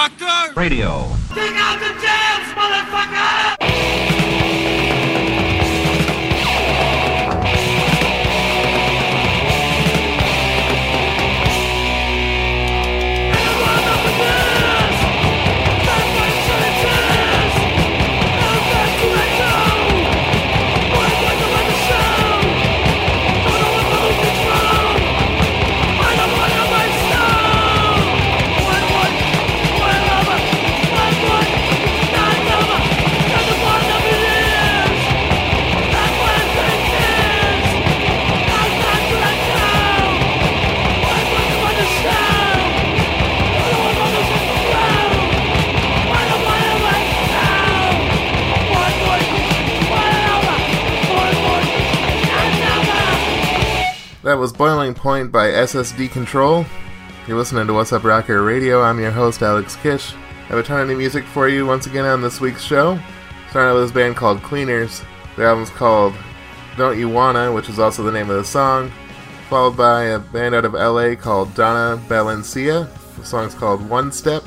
Proctor! Radio. That was Boiling Point by SS Decontrol. You're listening to Wassup Rocker Radio. I'm your host, Alex Kish. I have a ton of new music for you once again on this week's show. Starting out with this band called Cleaners. Their album's called Don't You Wanna, which is also the name of the song. Followed by a band out of LA called Donna Balancia. The song's called One Step.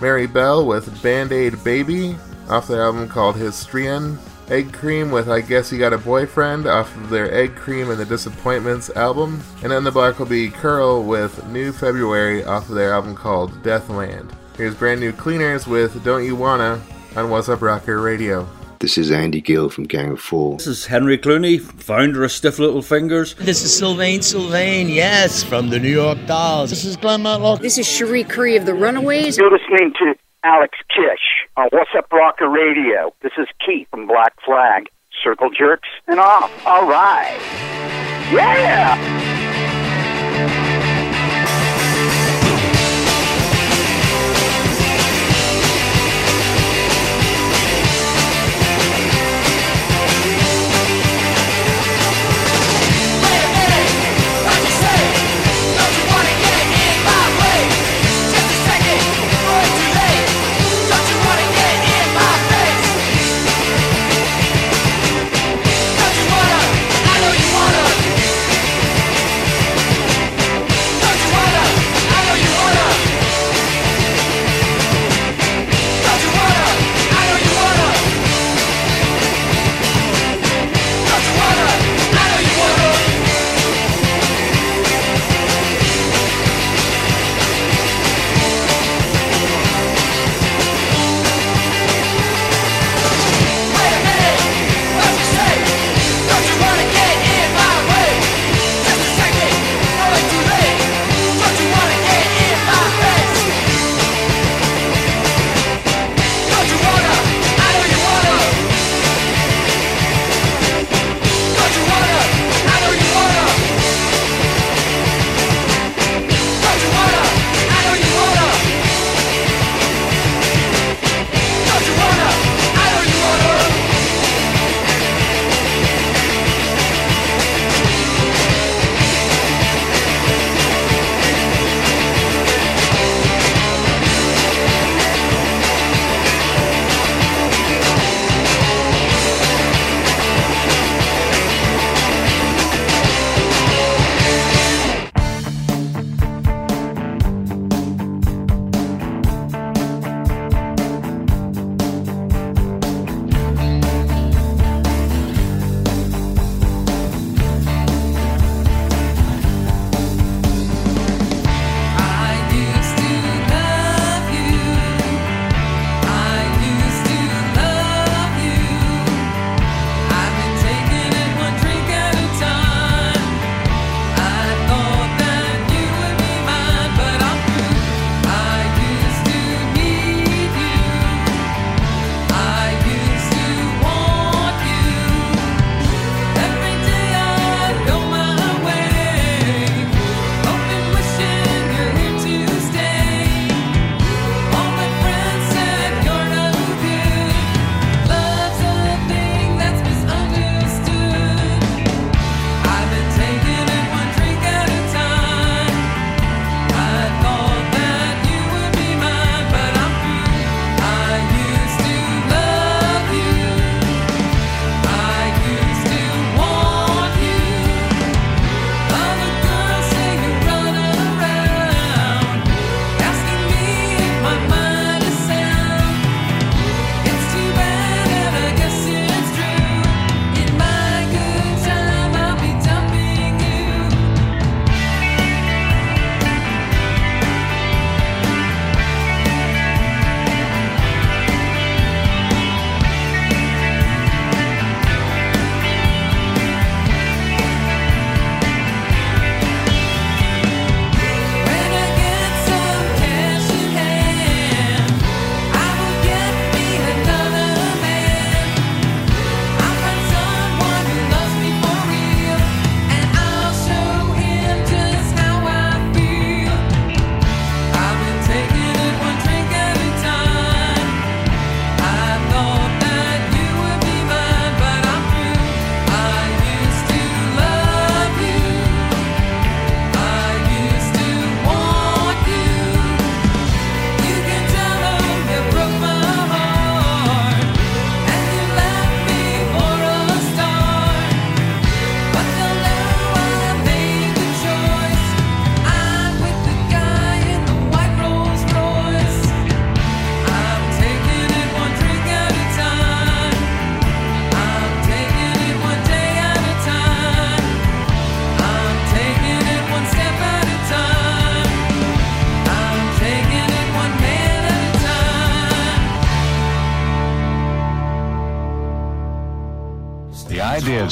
Mary Bell with Band Aid Baby off their album called Histrion. Egg Cream with I Guess You Got a Boyfriend off of their Egg Cream and the Disappointments album. And on the block will be Curl with New February off of their album called Deathland. Here's brand new Cleaners with Don't You Wanna on Wassup Rocker Radio. This is Andy Gill from Gang of Four. This is Henry Cluney, founder of Stiff Little Fingers. This is Sylvain Sylvain, yes, from the New York Dolls. This is Glenn Matlock. This is Cherie Currie of the Runaways. You're listening to Alex Kish on Wassup Rocker Radio. This is Keith from Black Flag. Circle jerks and off. All right. Yeah!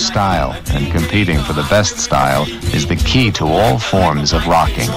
Style and competing for the best style is the key to all forms of rocking.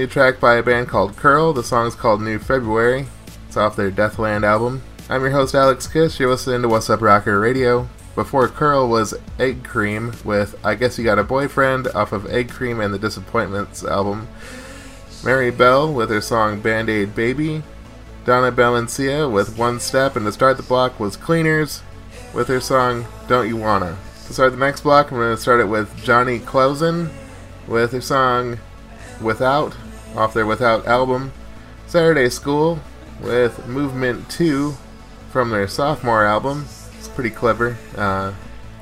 New track by a band called Curl. The song's called New February. It's off their Deathland album. I'm your host, Alex Kiss. You're listening to Wassup Rocker Radio. Before Curl was Egg Cream with I Guess You Got a Boyfriend off of Egg Cream and the Disappointments album. Mary Bell with her song Band Aid Baby. Donna Balancia with One Step, and to start the block was Cleaners with her song Don't You Wanna. To start the next block, I'm going to start it with Jonny Clousson with her song Without off their Without album. Saturday School with Movement 2 from their sophomore album. It's pretty clever. Uh,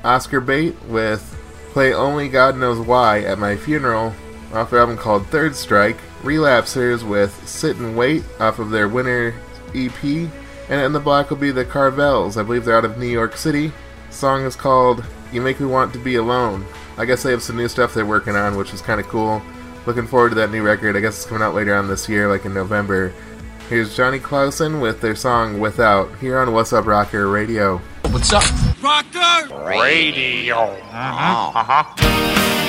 Oscar Bait with Play Only God Knows Why at My Funeral off their album called Third Strike. Relapsers with Sit and Wait off of their Winter EP. And in the block will be the Carvels. I believe they're out of New York City. Song is called You Make Me Want to Be Alone. I guess they have some new stuff they're working on, which is kind of cool. Looking forward to that new record. I guess it's coming out later on this year, like in November. Here's Jonny Clousson with their song Without, here on Wassup Rocker Radio. What's up? Rocker Radio. Uh-huh. Uh-huh.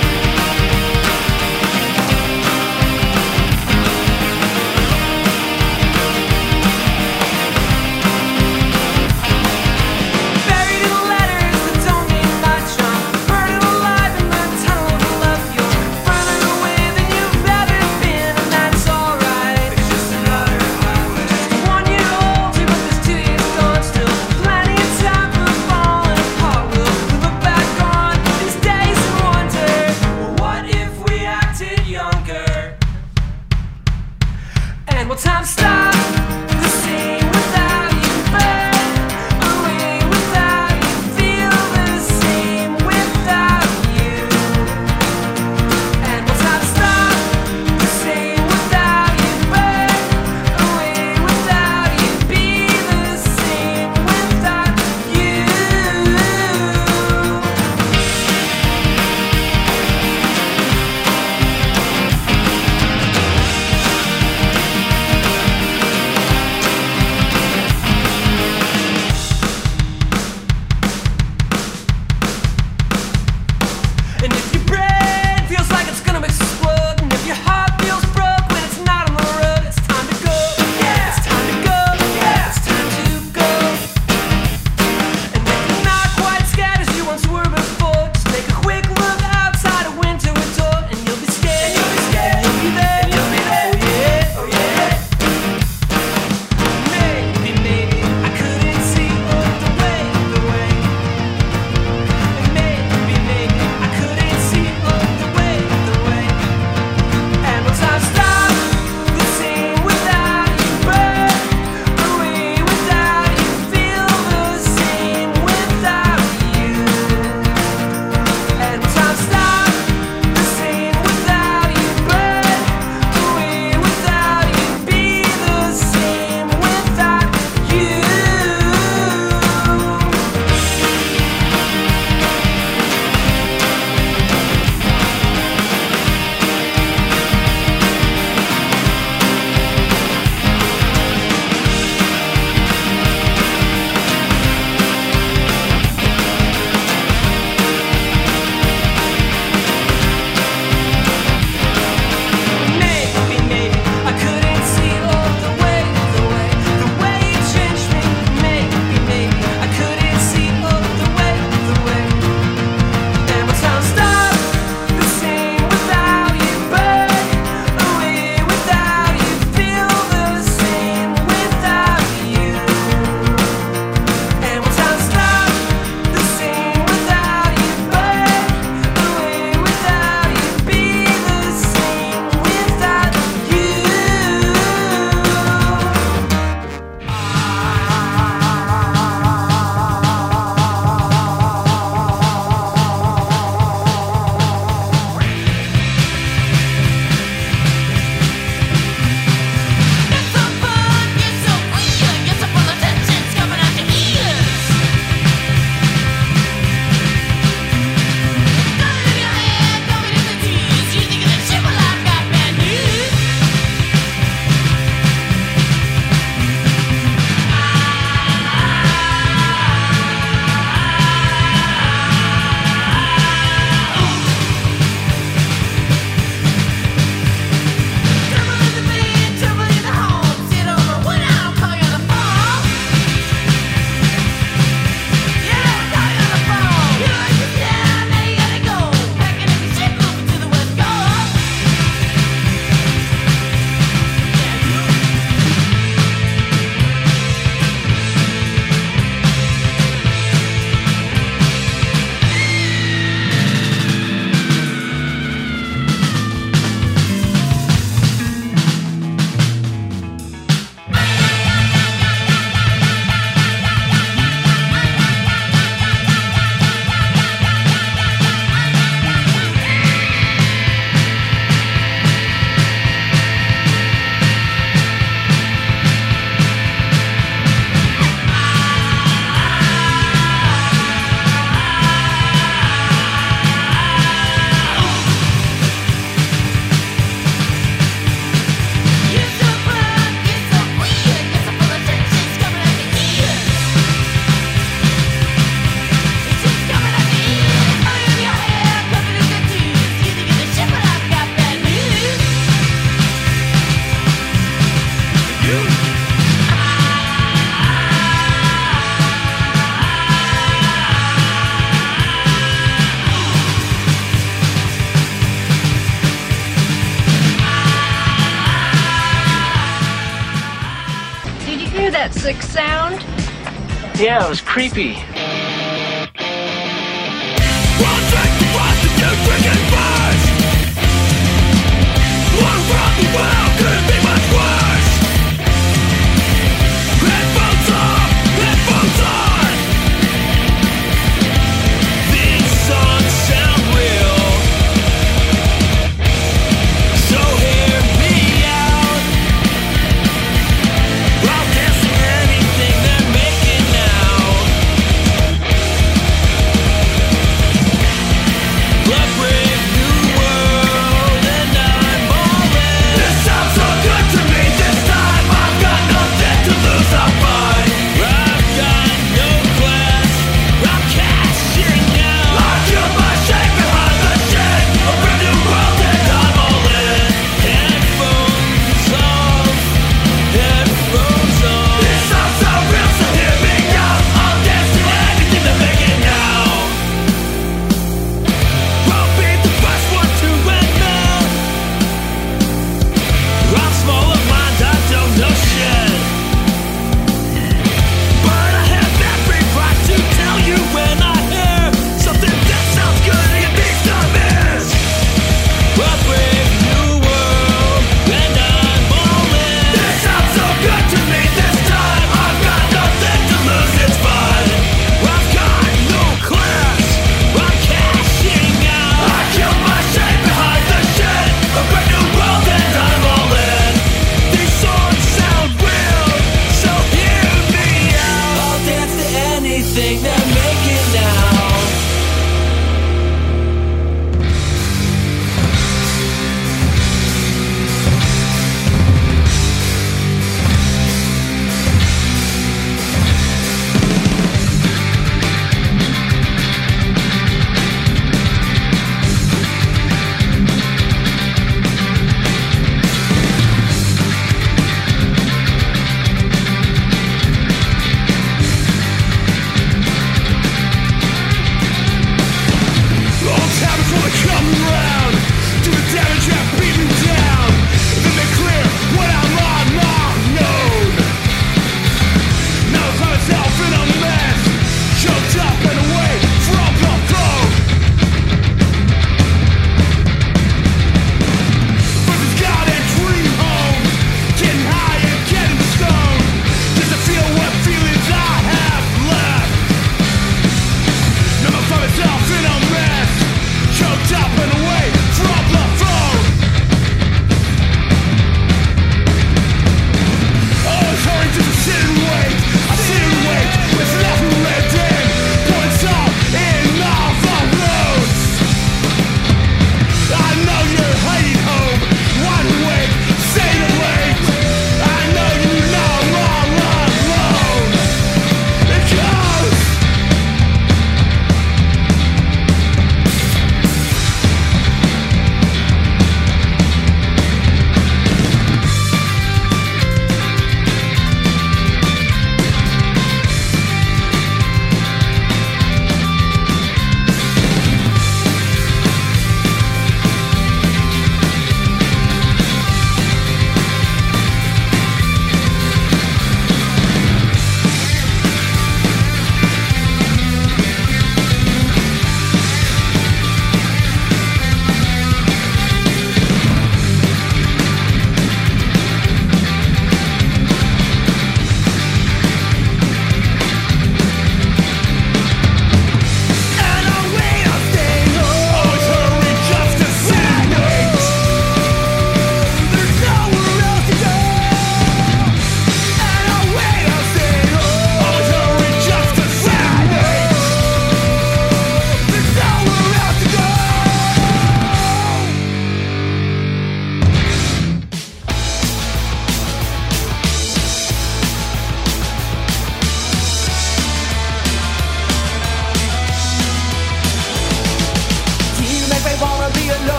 Creepy.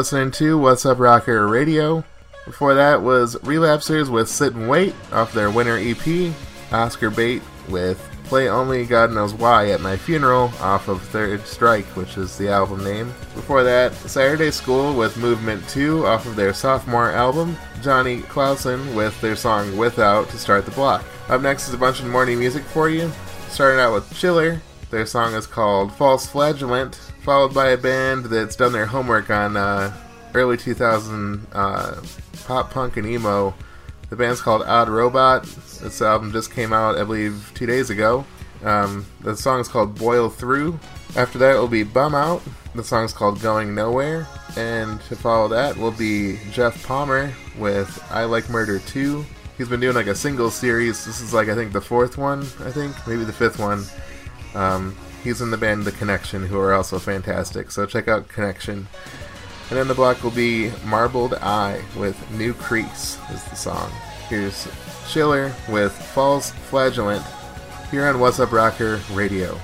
Listening to Wassup Rocker Radio. Before that was Relapsers with Sit and Wait off their winter EP. Oscar Bait with Play Only God Knows Why at My Funeral off of Third Strike, which is the album name. Before that, Saturday School with Movement 2 off of their sophomore album. Jonny Clousson with their song Without to start the block. Up next is a bunch of morning music for you. Starting out with Chiller. Their song is called False Flagellant, followed by a band that's done their homework on uh, early 2000 uh, pop punk and emo. The band's called Odd Robot. This album just came out, I believe, two days ago. Um, the song is called Boil Through. After that will be Bum Out. The song's called Going Nowhere. And to follow that will be Jeff Palmer with I Like Murder 2. He's been doing like a single series. This is like, I think, the fourth one, I think, maybe the fifth one. Um, he's in the band The Connection, who are also fantastic. So check out Connection. And then the block will be Marbled Eye with New Crease is the song. Here's Chiller with False Flagellant here on Wassup Rocker Radio.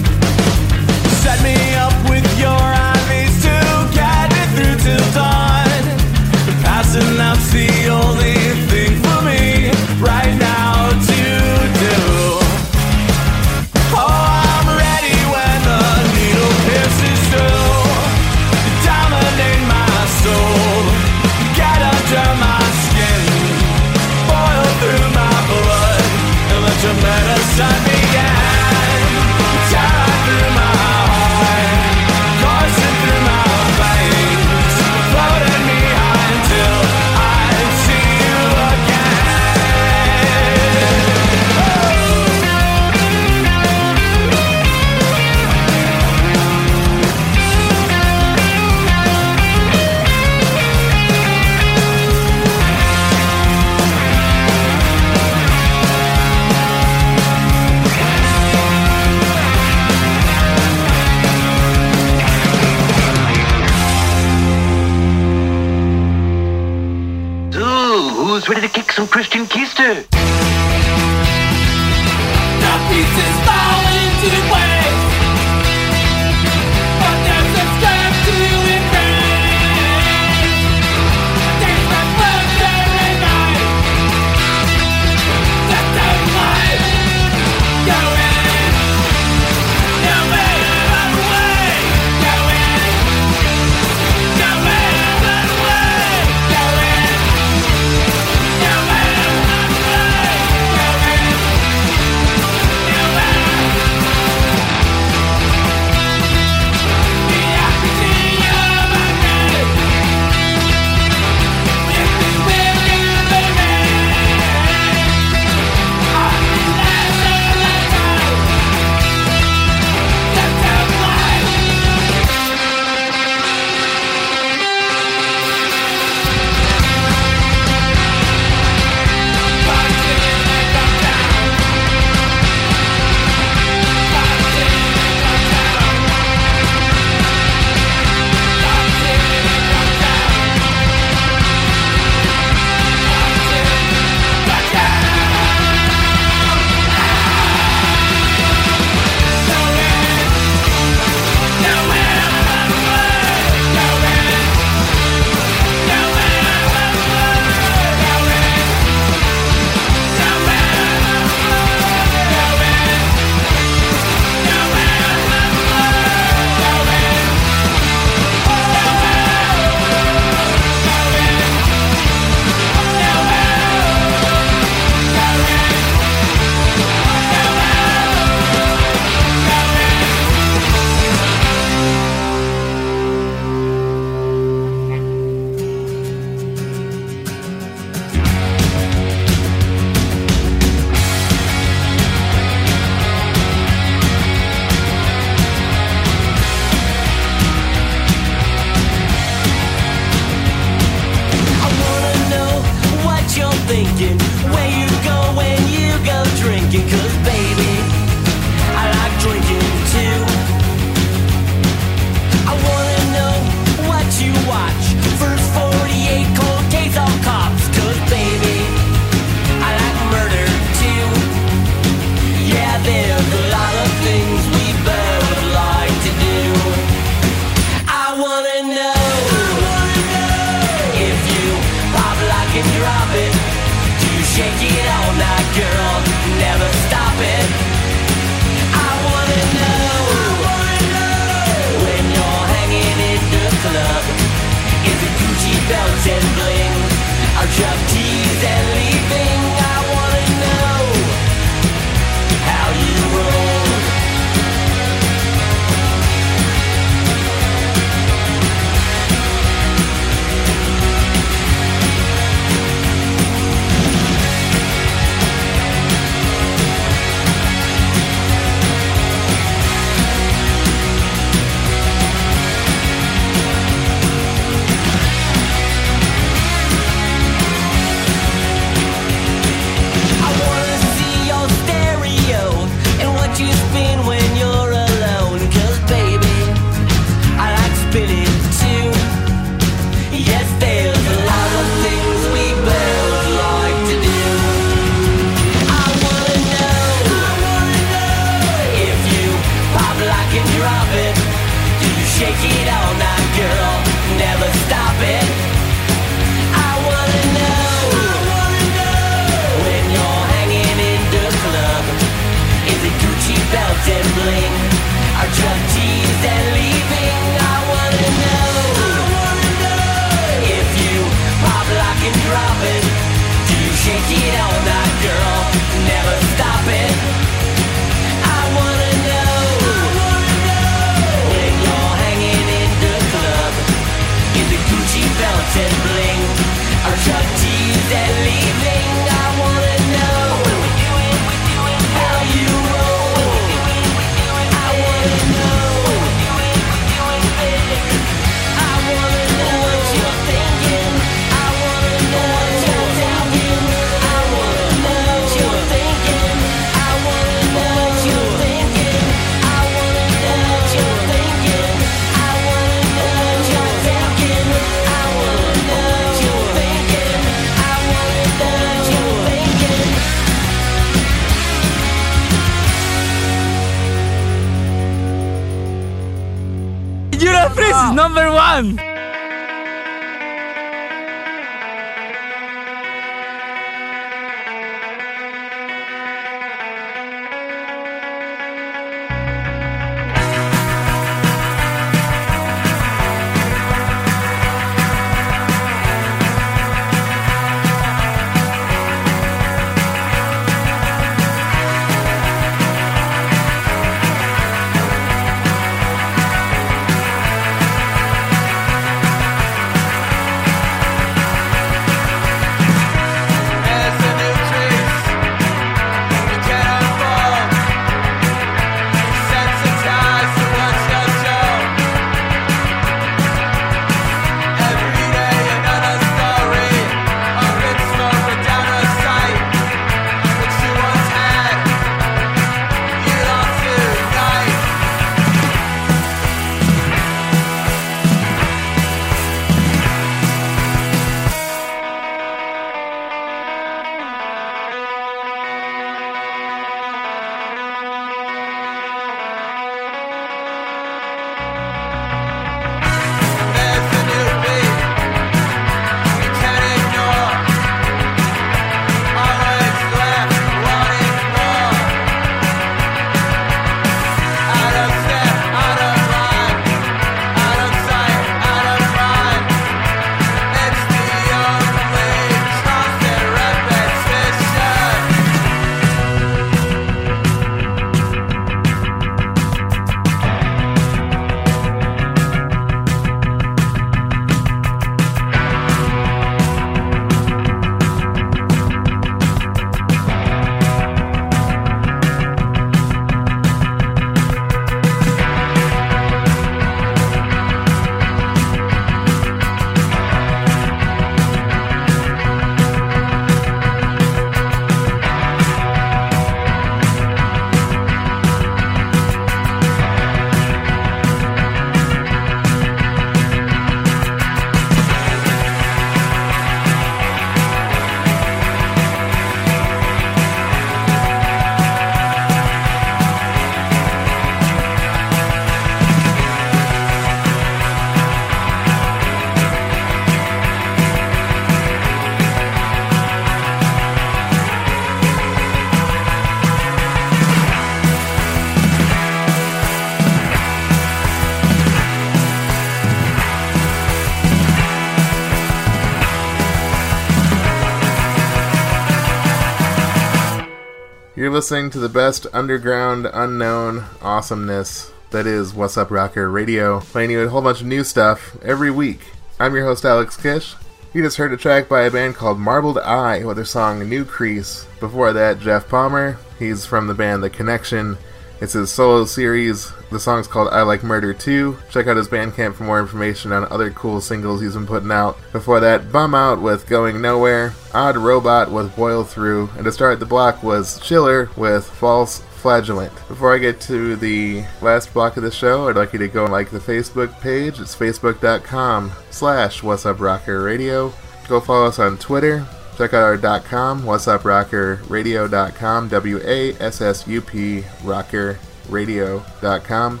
Listening to the best underground, unknown awesomeness that is Wassup Rocker Radio, playing you a whole bunch of new stuff every week. I'm your host, Alex Kish. You just heard a track by a band called Marbled Eye with their song New Crease. Before that, Jeff Palmer. He's from the band The Connection. It's his solo series. The song's called I Like Murder Too. Check out his Bandcamp for more information on other cool singles he's been putting out. Before that, Bum Out with Going Nowhere, Odd Robot with Boil Through, and to start the block was Chiller with False Flagellant. Before I get to the last block of the show, I'd like you to go and like the Facebook page. It's facebook.com slash Wassup Rocker Radio. Go follow us on Twitter. Check out our .com, Wassup Rocker Radio.com, W-A-S-S-U-P Rocker Radio.com.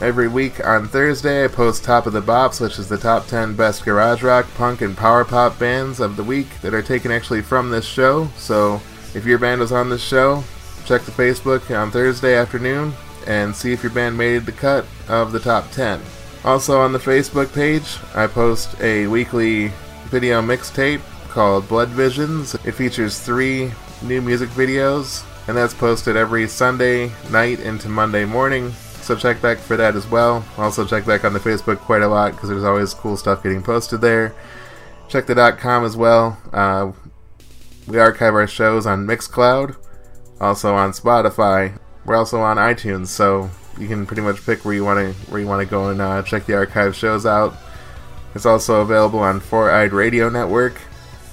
Every week on Thursday, I post Top of the Bops, which is the top 10 best garage rock, punk, and power pop bands of the week that are taken actually from this show. So if your band was on this show, check the Facebook on Thursday afternoon and see if your band made the cut of the top 10. Also on the Facebook page, I post a weekly video mixtape called Blood Visions. It features three new music videos, and that's posted every Sunday night into Monday morning. So check back for that as well. Also check back on the Facebook quite a lot because there's always cool stuff getting posted there. Check the .com as well. Uh, we archive our shows on Mixcloud, also on Spotify. We're also on iTunes, so you can pretty much pick where you want to where you want to go and uh, check the archive shows out. It's also available on Four Eyed Radio Network.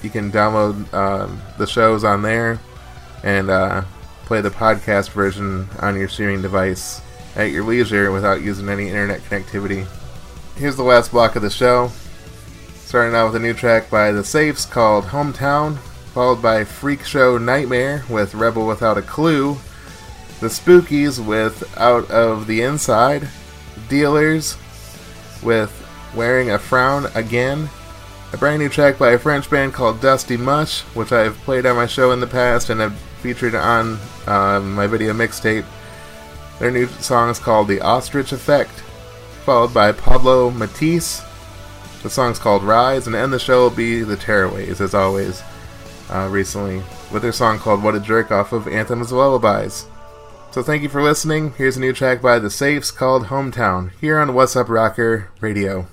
You can download um, the shows on there and uh, play the podcast version on your streaming device at your leisure without using any internet connectivity. Here's the last block of the show. Starting out with a new track by The Safes called Hometown, followed by Freak Show Nightmare with Rebel Without a Clue, The Spookies with Out of the Inside, Dealers with Wearing a Frown Again, a brand new track by a French band called Dusty Mush, which I've played on my show in the past and have featured on uh, my video mixtape. Their new song is called The Ostrich Effect, followed by Pablo Matisse. The song's called Rise, and end the show will be The Tearaways, as always, uh, recently, with their song called What a Jerk off of Anthem's Lullabies. So thank you for listening. Here's a new track by The Safes called Hometown, here on Wassup Rocker Radio.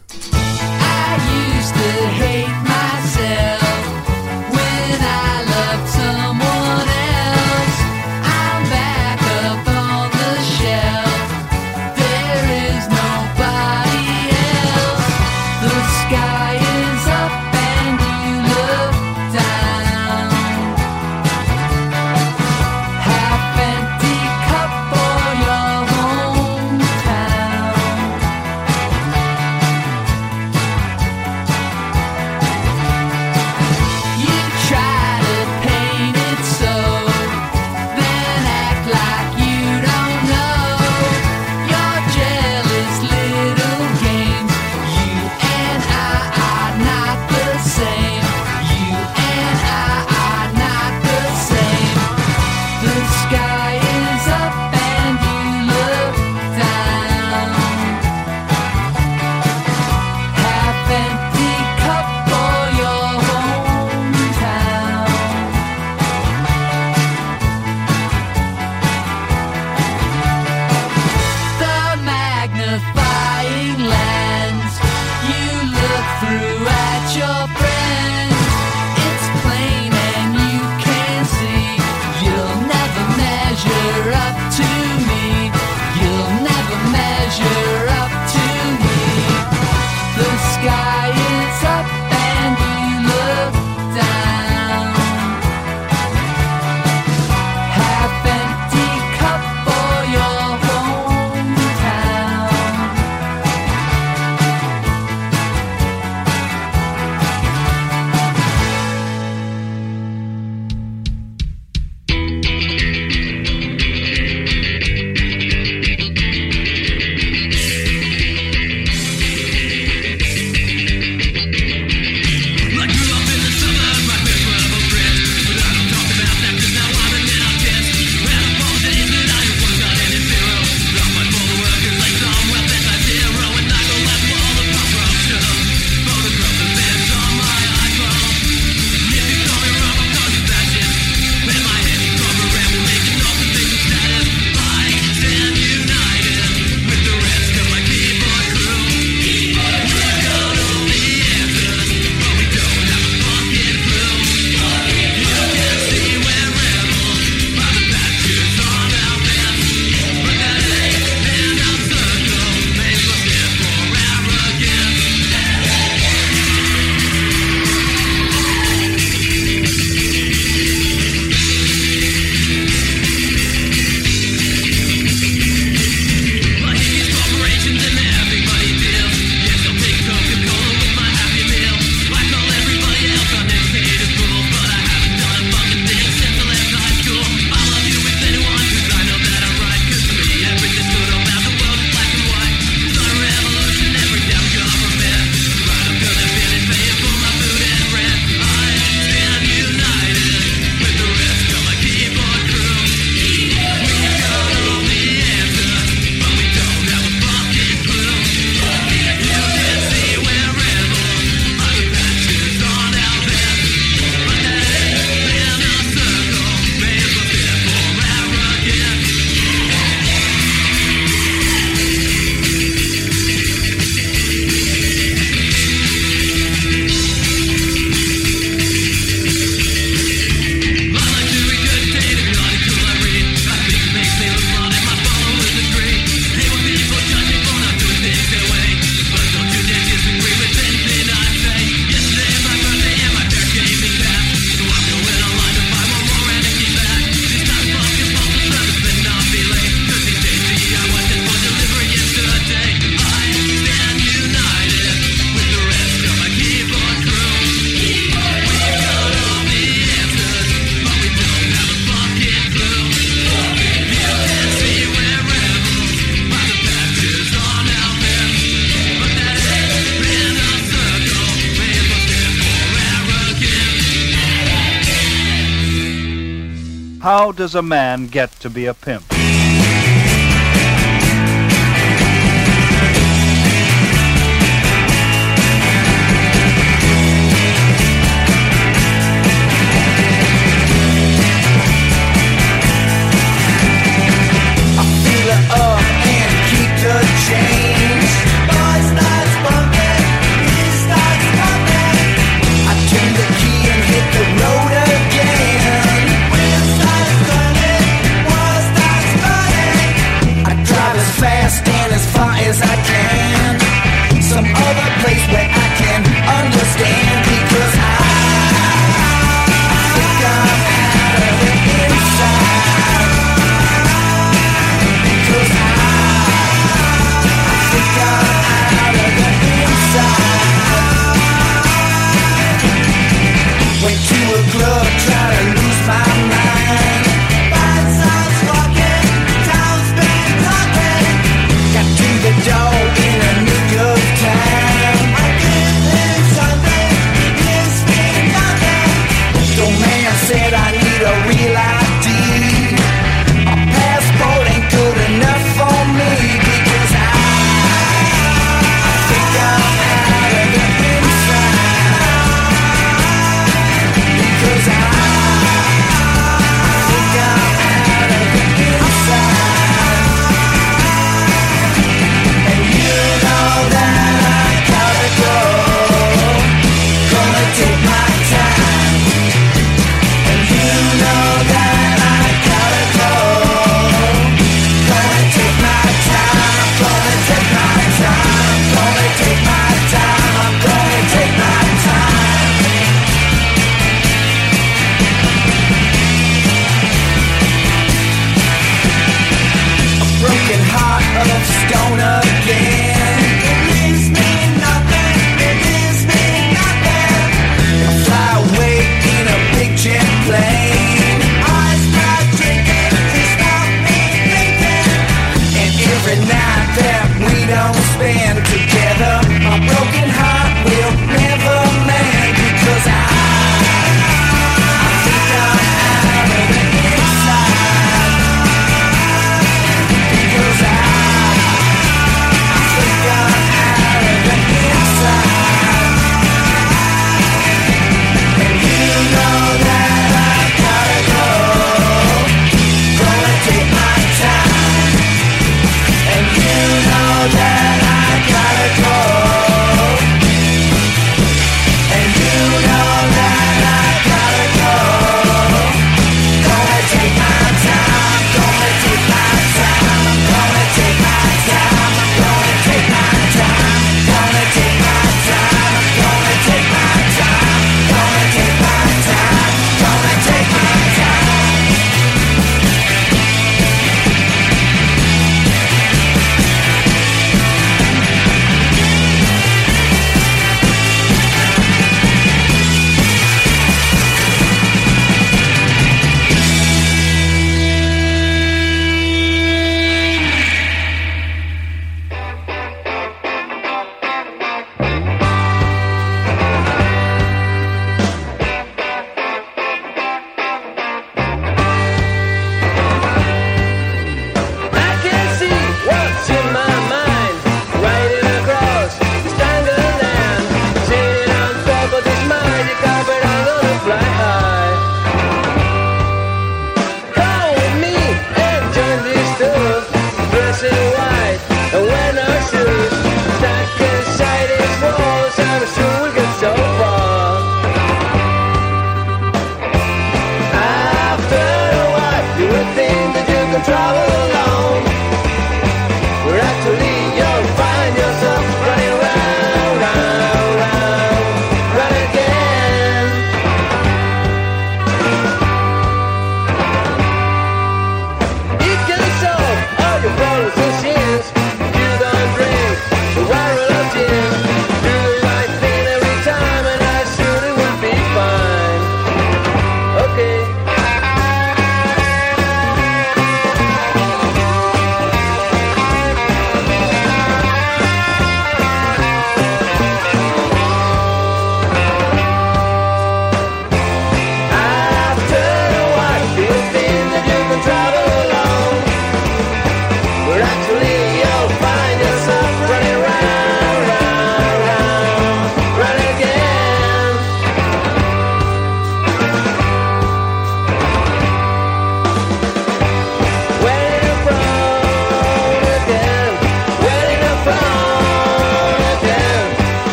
How does a man get to be a pimp?